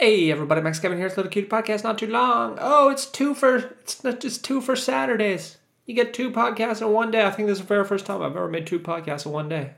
Hey everybody, Max Kevin here. It's a Little Cute Podcast, not too long. Oh, it's two for it's not just two for Saturdays. You get two podcasts in one day. I think this is the very first time I've ever made two podcasts in one day.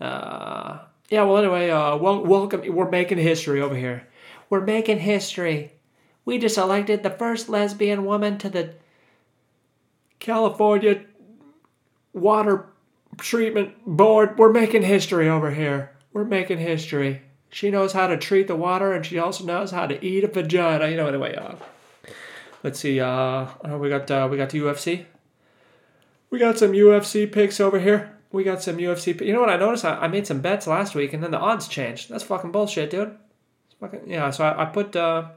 Uh, yeah. Well, anyway, uh, wel- welcome. We're making history over here. We're making history. We just elected the first lesbian woman to the California Water Treatment Board. We're making history over here. We're making history. She knows how to treat the water, and she also knows how to eat a vagina. You know. Anyway, uh, let's see. Uh, uh, we got uh, we got the UFC. We got some UFC picks over here. We got some UFC. You know what I noticed? I, I made some bets last week, and then the odds changed. That's fucking bullshit, dude. It's fucking, yeah. So I, I put. Uh,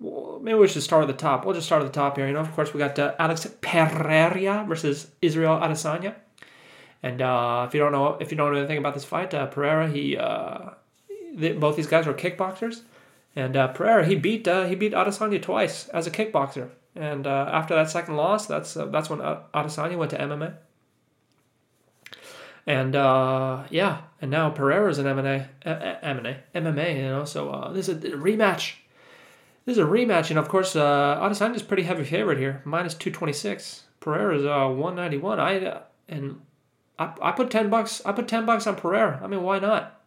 maybe we should start at the top. We'll just start at the top here. You know, of course, we got uh, Alex Pereira versus Israel Adesanya. And uh, if you don't know, if you don't know anything about this fight, uh, Pereira, he, uh, both these guys were kickboxers, and uh, Pereira he beat uh, he beat Adesanya twice as a kickboxer. And uh, after that second loss, that's uh, that's when Adesanya went to MMA. And uh, yeah, and now Pereira's in MMA, MMA, MMA. You know, so uh, this is a rematch. This is a rematch, and of course, uh, Adesanya's pretty heavy favorite here, minus two twenty six. Pereira's uh, one ninety one. I and I, I put ten bucks. I put ten bucks on Pereira. I mean, why not?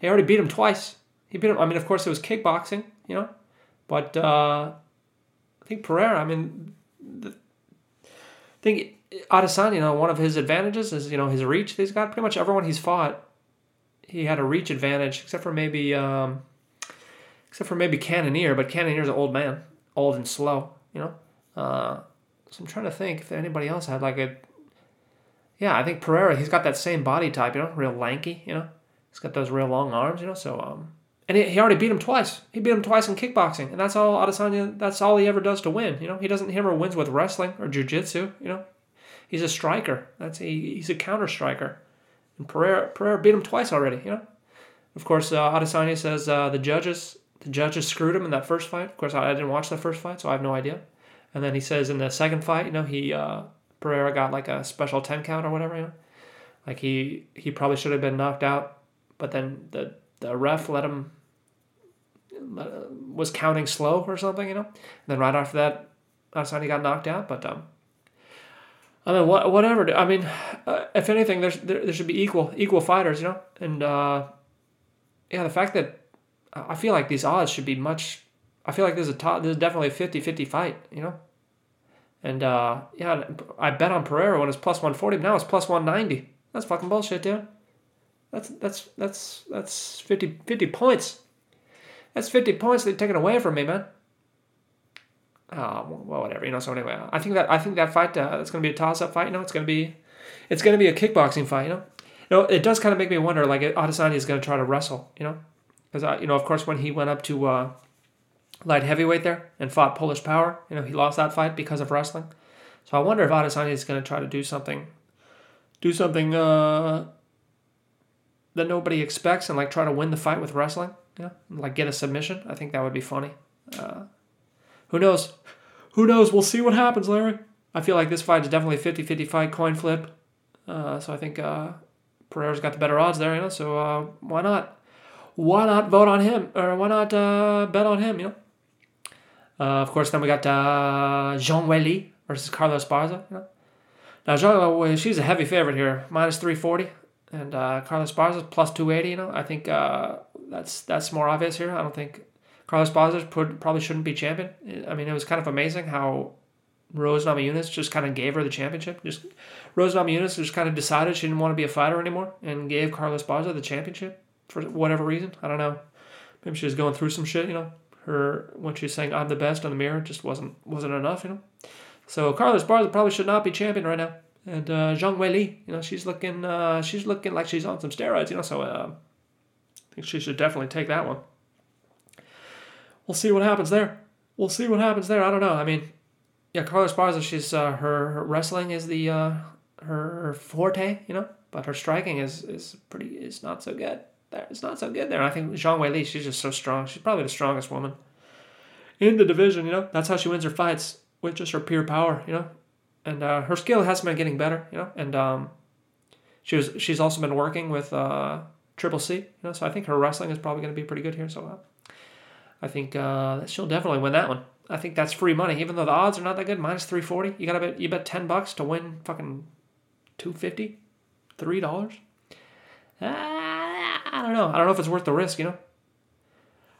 He already beat him twice. He beat him. I mean, of course, it was kickboxing, you know, but uh, I think Pereira. I mean, the, I think Adesanya. You know, one of his advantages is you know his reach. He's got pretty much everyone he's fought. He had a reach advantage, except for maybe, um, except for maybe Cannonier. But Cannonier's an old man, old and slow. You know. Uh, so I'm trying to think if anybody else had like a yeah, I think Pereira, he's got that same body type, you know, real lanky, you know. He's got those real long arms, you know. So, um, and he, he already beat him twice. He beat him twice in kickboxing, and that's all Adesanya. That's all he ever does to win. You know, he doesn't he never wins with wrestling or jujitsu. You know, he's a striker. That's a, he's a counter striker, and Pereira Pereira beat him twice already. You know, of course, uh, Adesanya says uh, the judges the judges screwed him in that first fight. Of course, I, I didn't watch the first fight, so I have no idea. And then he says in the second fight, you know, he uh, Pereira got like a special ten count or whatever. You know, like he he probably should have been knocked out, but then the the ref let him was counting slow or something. You know, and then right after that, Adesanya got knocked out. But um, I mean, what whatever. I mean, uh, if anything, there's there, there should be equal equal fighters. You know, and uh, yeah, the fact that I feel like these odds should be much. I feel like there's a top. There's definitely a 50-50 fight. You know and uh, yeah, I bet on Pereira when it's plus one forty. Now it's plus one ninety. That's fucking bullshit, dude. That's that's that's that's 50, 50 points. That's fifty points they're taking away from me, man. Oh well, whatever. You know. So anyway, I think that I think that fight uh, that's gonna be a toss up fight. You know, it's gonna be, it's gonna be a kickboxing fight. You know. You know, it does kind of make me wonder, like Adesanya is going to try to wrestle, you know, because you know, of course, when he went up to uh, light heavyweight there and fought Polish Power. You know, he lost that fight because of wrestling. So I wonder if Adesanya is going to try to do something, do something uh, that nobody expects and like try to win the fight with wrestling. You know, like get a submission. I think that would be funny. Uh, who knows? Who knows? We'll see what happens, Larry. I feel like this fight is definitely a 50-50 fight, coin flip. Uh, so I think uh, Pereira's got the better odds there, you know. So uh, why not? Why not vote on him, or why not uh, bet on him? You know. Uh, of course, then we got uh, Zhang Weili versus Carla Esparza. You know? Now, Zhang Weili, she's a heavy favorite here, minus 340. And uh, Carla Esparza plus 280, you know. I think uh, that's that's more obvious here. I don't think Carla Esparza probably shouldn't be champion. I mean, it was kind of amazing how Rose Namajunas just kind of gave her the championship. Just Rose Namajunas just kind of decided she didn't want to be a fighter anymore and gave Carla Esparza the championship for whatever reason. I don't know. Maybe she was going through some shit, you know her when she's saying I'm the best on the mirror just wasn't wasn't enough, you know. So Carla Esparza probably should not be champion right now. And uh, Zhang Weili, you know, she's looking uh, she's looking like she's on some steroids, you know. So uh, I think she should definitely take that one. We'll see what happens there. We'll see what happens there. I don't know. I mean, yeah, Carla Esparza, she's uh, her, her wrestling is the uh, her forte, you know, but her striking is is pretty is not so good there. It's not so good there. I think Zhang Weili, she's just so strong. She's probably the strongest woman in the division. You know, that's how she wins her fights with just her pure power. You know, and uh, her skill has been getting better. You know, and um, she was she's also been working with uh, Triple C. You know, so I think her wrestling is probably going to be pretty good here. So. Uh, I think uh, she'll definitely win that one. I think that's free money, even though the odds are not that good. Minus three forty. You gotta bet you bet ten bucks to win fucking two fifty, three dollars. Uh, I don't know. I don't know if it's worth the risk. You know.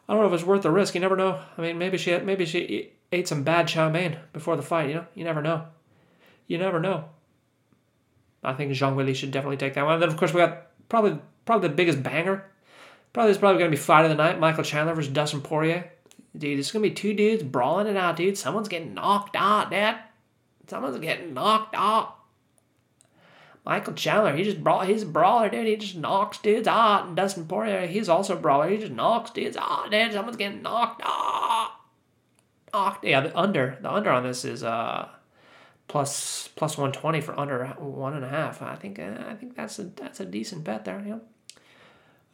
I don't know if it's worth the risk. You never know. I mean, maybe she maybe she ate some bad chow mein before the fight. You know, you never know. You never know. I think Zhang Weili should definitely take that one. And then of course we got probably probably the biggest banger. Probably is probably gonna be fight of the night. Michael Chandler versus Dustin Poirier. Dude, it's gonna be two dudes brawling it out, dude. Someone's getting knocked out, Dad. Someone's getting knocked out. Michael Chandler, he just brawl. He's a brawler, dude. He just knocks dudes out. And Dustin Poirier, he's also a brawler. He just knocks dudes out, dude. Someone's getting knocked out. Knocked. Yeah, the under. The under on this is uh plus plus one twenty for under one and a half. I think uh, I think that's a that's a decent bet there. Yeah.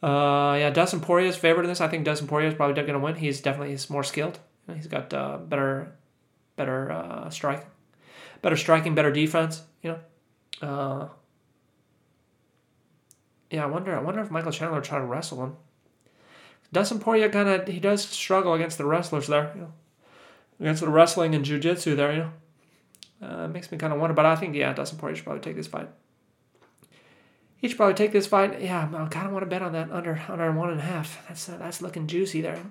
Uh, yeah, Dustin Poirier is favored in this. I think Dustin Poirier is probably going to win. He's definitely he's more skilled. He's got uh, better, better uh, strike, better striking, better defense. You know. Uh, yeah, I wonder. I wonder if Michael Chandler try to wrestle him. Dustin Poirier kind of he does struggle against the wrestlers there. You know, against the wrestling and jujitsu there. You know. Uh, makes me kind of wonder, but I think yeah, Dustin Poirier should probably take this fight. He should probably take this fight. Yeah, I kind of want to bet on that under under one and a half. That's uh, that's looking juicy there.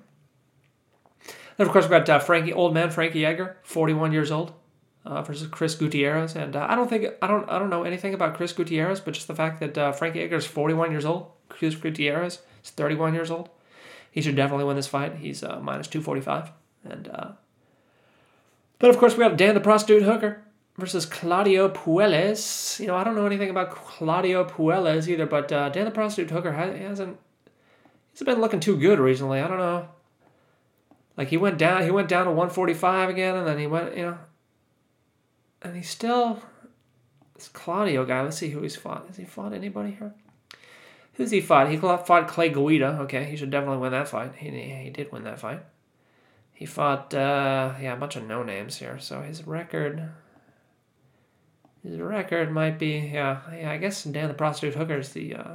Then of course we've got uh, Frankie, old man Frankie Edgar, forty one years old, uh, versus Chris Gutierrez, and uh, I don't think I don't I don't know anything about Chris Gutierrez, but just the fact that uh, Frankie Edgar is forty one years old, Chris Gutierrez is thirty one years old. He should definitely win this fight. He's minus two forty five, and then of course we got Dan the Prostitute Hooker versus Claudio Puelles. You know, I don't know anything about Claudio Puelles either, but uh, Dan the Prostitute Hooker hasn't he's been looking too good recently. I don't know. Like he went down, he went down to 145 again, and then he went, you know, and he's still this Claudio guy. Let's see who he's fought. Has he fought anybody here? Who's he fought? He fought Clay Guida. Okay, he should definitely win that fight. He, he did win that fight. He fought, uh, yeah, a bunch of no names here. So his record, his record might be, yeah, yeah. I guess Dan the Prostitute Hooker is the, uh,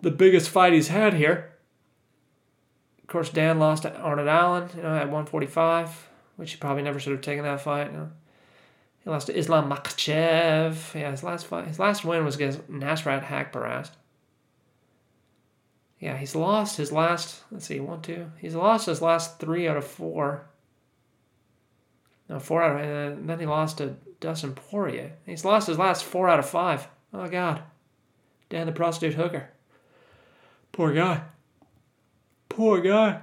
the biggest fight he's had here. Of course, Dan lost to Arnold Allen, you know, at 145, which he probably never should have taken that fight. You know. He lost to Islam Makhachev. Yeah, his last fight, his last win was against Nasrat Haqparast. Yeah, he's lost his last, let's see, one, two. He's lost his last three out of four. No, four out of, and then he lost to Dustin Poirier. He's lost his last four out of five. Oh, God. Dan the prostitute hooker. Poor guy. Poor guy.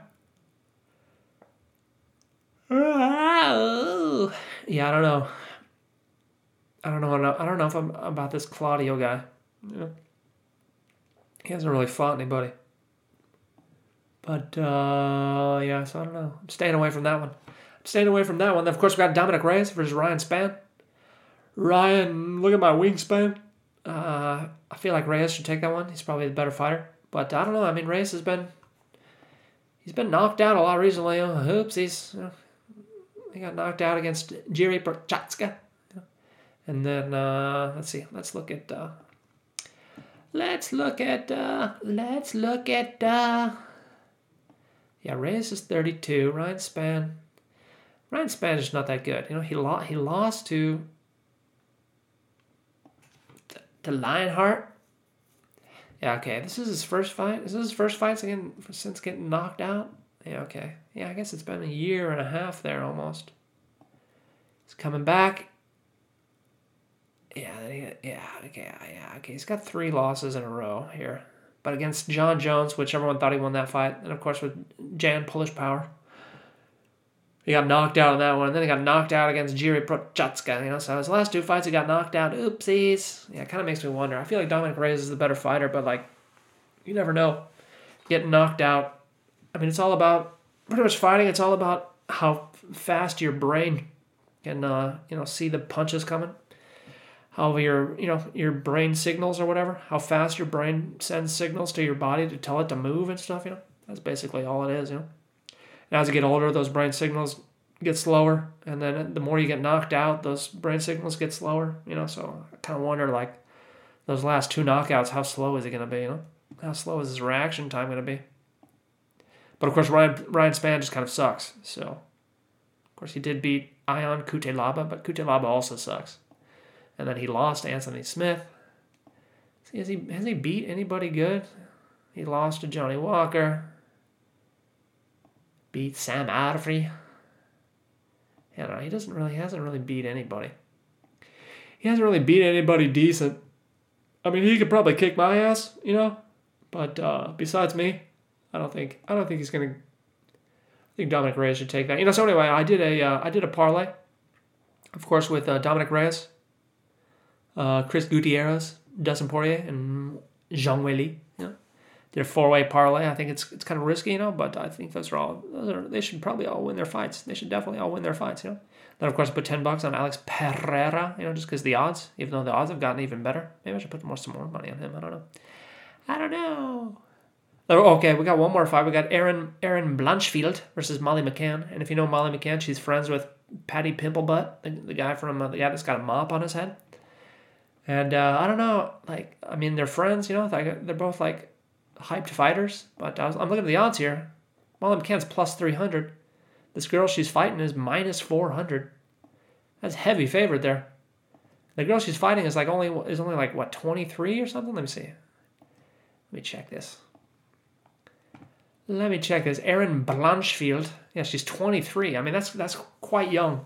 Yeah, I don't know. I don't know. I don't know if I'm about this Claudio guy. Yeah. He hasn't really fought anybody. But uh, yeah, so I don't know. I'm staying away from that one. I'm staying away from that one. Of course we got Dominic Reyes versus Ryan Spann. Ryan, look at my wingspan. Uh, I feel like Reyes should take that one. He's probably the better fighter. But I don't know. I mean, Reyes has been he's been knocked out a lot recently. Oh, oopsies. You he got knocked out against Jiri Prochazka. And then uh, let's see. Let's look at. Uh, let's look at. Uh, let's look at. Uh, yeah, Reyes is 32. Ryan Spann. Ryan Spann is not that good. You know, he lost. He lost to. To Lionheart. Yeah, okay. This is his first fight. This is his first fight again since getting knocked out. Yeah, okay. Yeah, I guess it's been a year and a half there almost. He's coming back. Yeah, yeah, okay, yeah, okay. He's got three losses in a row here but against Jon Jones, which everyone thought he won that fight, and of course with Jan Polish Power. He got knocked out on that one, and then he got knocked out against Jiri Prochazka, you know, so his last two fights he got knocked out. Oopsies. Yeah, it kind of makes me wonder. I feel like Dominic Reyes is the better fighter, but, like, you never know. Getting knocked out. I mean, it's all about, pretty much fighting, it's all about how fast your brain can, uh, you know, see the punches coming how your you know your brain signals or whatever how fast your brain sends signals to your body to tell it to move and stuff you know? That's basically all it is you know? And as you get older those brain signals get slower and then the more you get knocked out those brain signals get slower you know? So i kind of wonder like those last two knockouts how slow is it going to be you know? How slow is his reaction time going to be? But of course, Ryan Ryan Spann just kind of sucks. So, of course, he did beat Ion Cutelaba, but Cutelaba also sucks. And then he lost to Anthony Smith. Has he has he beat anybody good? He lost to Johnny Walker. Beat Sam Alvey. Yeah, no, he doesn't really hasn't really beat anybody. He hasn't really beat anybody decent. I mean, he could probably kick my ass, you know, but uh, besides me, I don't think I don't think he's gonna. I think Dominic Reyes should take that. You know. So anyway, I did a uh, I did a parlay, of course, with uh, Dominic Reyes, uh, Chris Gutierrez, Dustin Poirier, and Zhang Weili. You know, a four way parlay. I think it's it's kind of risky, you know, but I think those are all those are they should probably all win their fights. They should definitely all win their fights, you know. Then of course put ten bucks on Alex Pereira, you know, just because the odds, even though the odds have gotten even better. Maybe I should put more some more money on him. I don't know. I don't know. Oh, okay, we got one more fight. We got Aaron Erin Blanchfield versus Molly McCann. And if you know Molly McCann, she's friends with Patty Pimplebutt, the, the guy from uh, the guy that's got a mop on his head. And uh, I don't know, like I mean, they're friends, you know. They're both like hyped fighters. But I was, I'm looking at the odds here. Molly McCann's plus three hundred. This girl she's fighting is minus four hundred. That's heavy favorite there. The girl she's fighting is like only is only like what twenty three or something. Let me see. Let me check this. Let me check this. Erin Blanchfield. Yeah, she's 23. I mean, that's that's quite young.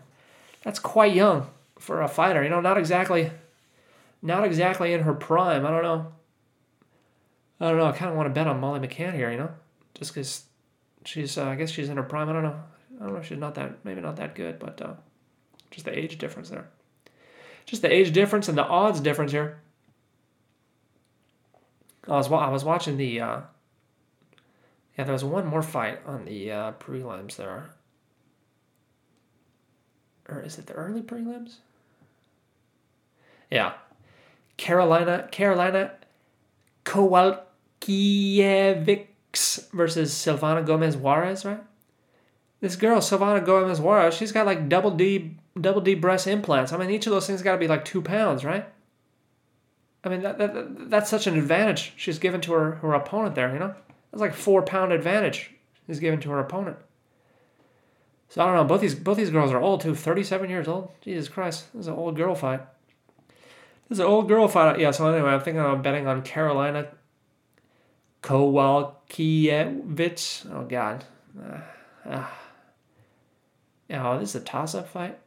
That's quite young for a fighter. You know, not exactly, not exactly in her prime. I don't know. I don't know. I kind of want to bet on Molly McCann here. You know, just because she's. Uh, I guess she's in her prime. I don't know. I don't know. If she's not that. Maybe not that good, but uh, just the age difference there. Just the age difference and the odds difference here. I was I was watching the. Uh, yeah, there was one more fight on the uh, prelims there. Or is it the early prelims? Yeah. Carolina Carolina Kowalkiewicz versus Silvana Gomez Juarez, right? This girl, Silvana Gomez Juarez, she's got like double D double D breast implants. I mean, each of those things got to be like two pounds, right? I mean, that, that, that's such an advantage she's given to her, her opponent there, you know? That's like four pound advantage is given to her opponent. So I don't know. Both these both these girls are old too. Thirty seven years old. Jesus Christ, this is an old girl fight. This an old girl fight. Yeah. So anyway, I'm thinking I'm betting on Carolina Kowalkiewicz. Oh God. Uh, uh. Oh, this is a toss up fight.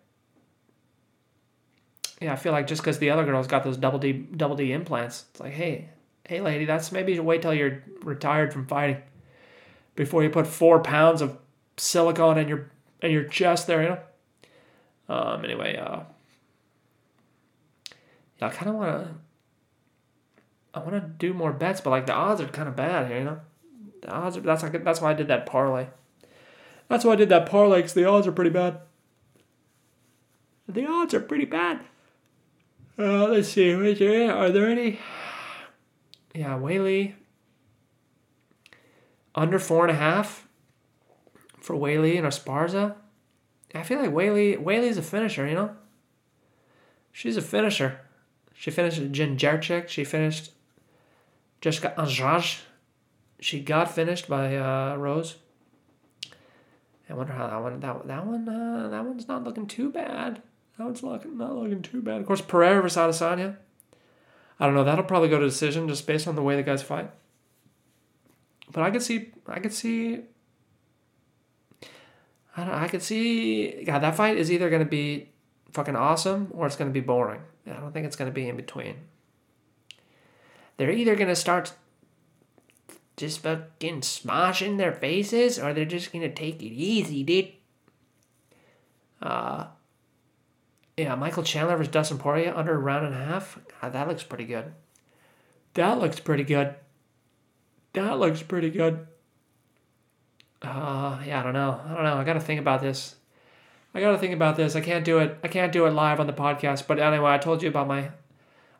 Yeah, I feel like just because the other girl's got those double D double D implants, it's like, hey, hey lady, that's maybe wait till you're retired from fighting before you put four pounds of silicone in your in your chest there, you know. Um. Anyway, uh, I kind of want to. I want to do more bets, but like the odds are kind of bad here, you know. The odds are that's like that's why I did that parlay. That's why I did that parlay because the odds are pretty bad. The odds are pretty bad. Uh, let's see. Are there any? Yeah, Weili. Under four and a half for Weili and Esparza. I feel like Weili Weili's a finisher, you know? She's a finisher. She finished Jędrzejczyk. She finished Jessica Andrade. She got finished by uh, Rose. I wonder how that one that that one uh, that one's not looking too bad. That one's looking not looking too bad. Of course, Pereira versus Adesanya. I don't know. That'll probably go to decision just based on the way the guys fight. But I could see, I could see, I don't, I could see. God, that fight is either going to be fucking awesome or it's going to be boring. I don't think it's going to be in between. They're either going to start just fucking smashing their faces or they're just going to take it easy, dude. Uh, yeah, Michael Chandler versus Dustin Poirier under a round and a half. God, that looks pretty good. That looks pretty good. That looks pretty good. Uh, yeah, I don't know. I don't know. I got to think about this. I got to think about this. I can't do it. I can't do it live on the podcast. But anyway, I told you about my,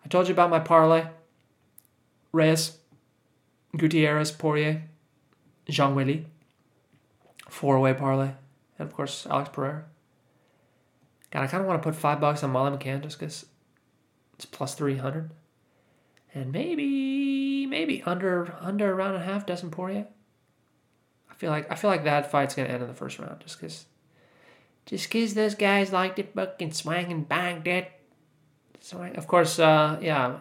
I told you about my parlay. Reyes, Gutierrez, Poirier, Zhang Weili. Four way parlay, and of course Alex Pereira. God, I kind of want to put five bucks on Molly McCann just because it's plus 300. And maybe, maybe under under around a half dozen Poirier. I feel like I feel like that fight's gonna end in the first round, just cause, just cause those guys like to fucking swing and bang that. Swing. Of course, uh, yeah.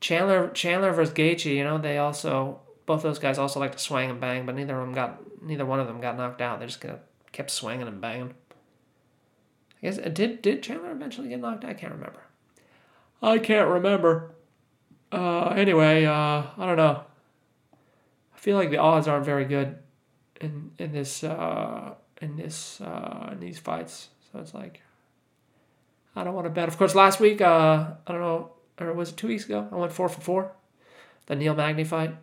Chandler Chandler versus Gaethje, you know, they also both those guys also like to swing and bang, but neither of them got neither one of them got knocked out. They just kind of kept swinging and banging. I guess did did Chandler eventually get knocked? out? I can't remember. I can't remember. Uh, anyway, uh, I don't know. I feel like the odds aren't very good in in this uh, in this uh, in these fights. So it's like I don't want to bet. Of course, last week uh, I don't know, or was it two weeks ago? I went four for four. The Neil Magny fight.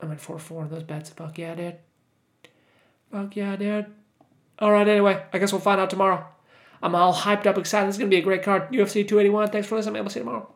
I went four for four in those bets. Fuck yeah, dude. Fuck yeah, dude. All right. Anyway, I guess we'll find out tomorrow. I'm all hyped up, excited. It's gonna be a great card. UFC 281. Thanks for listening. Man. We'll see you tomorrow.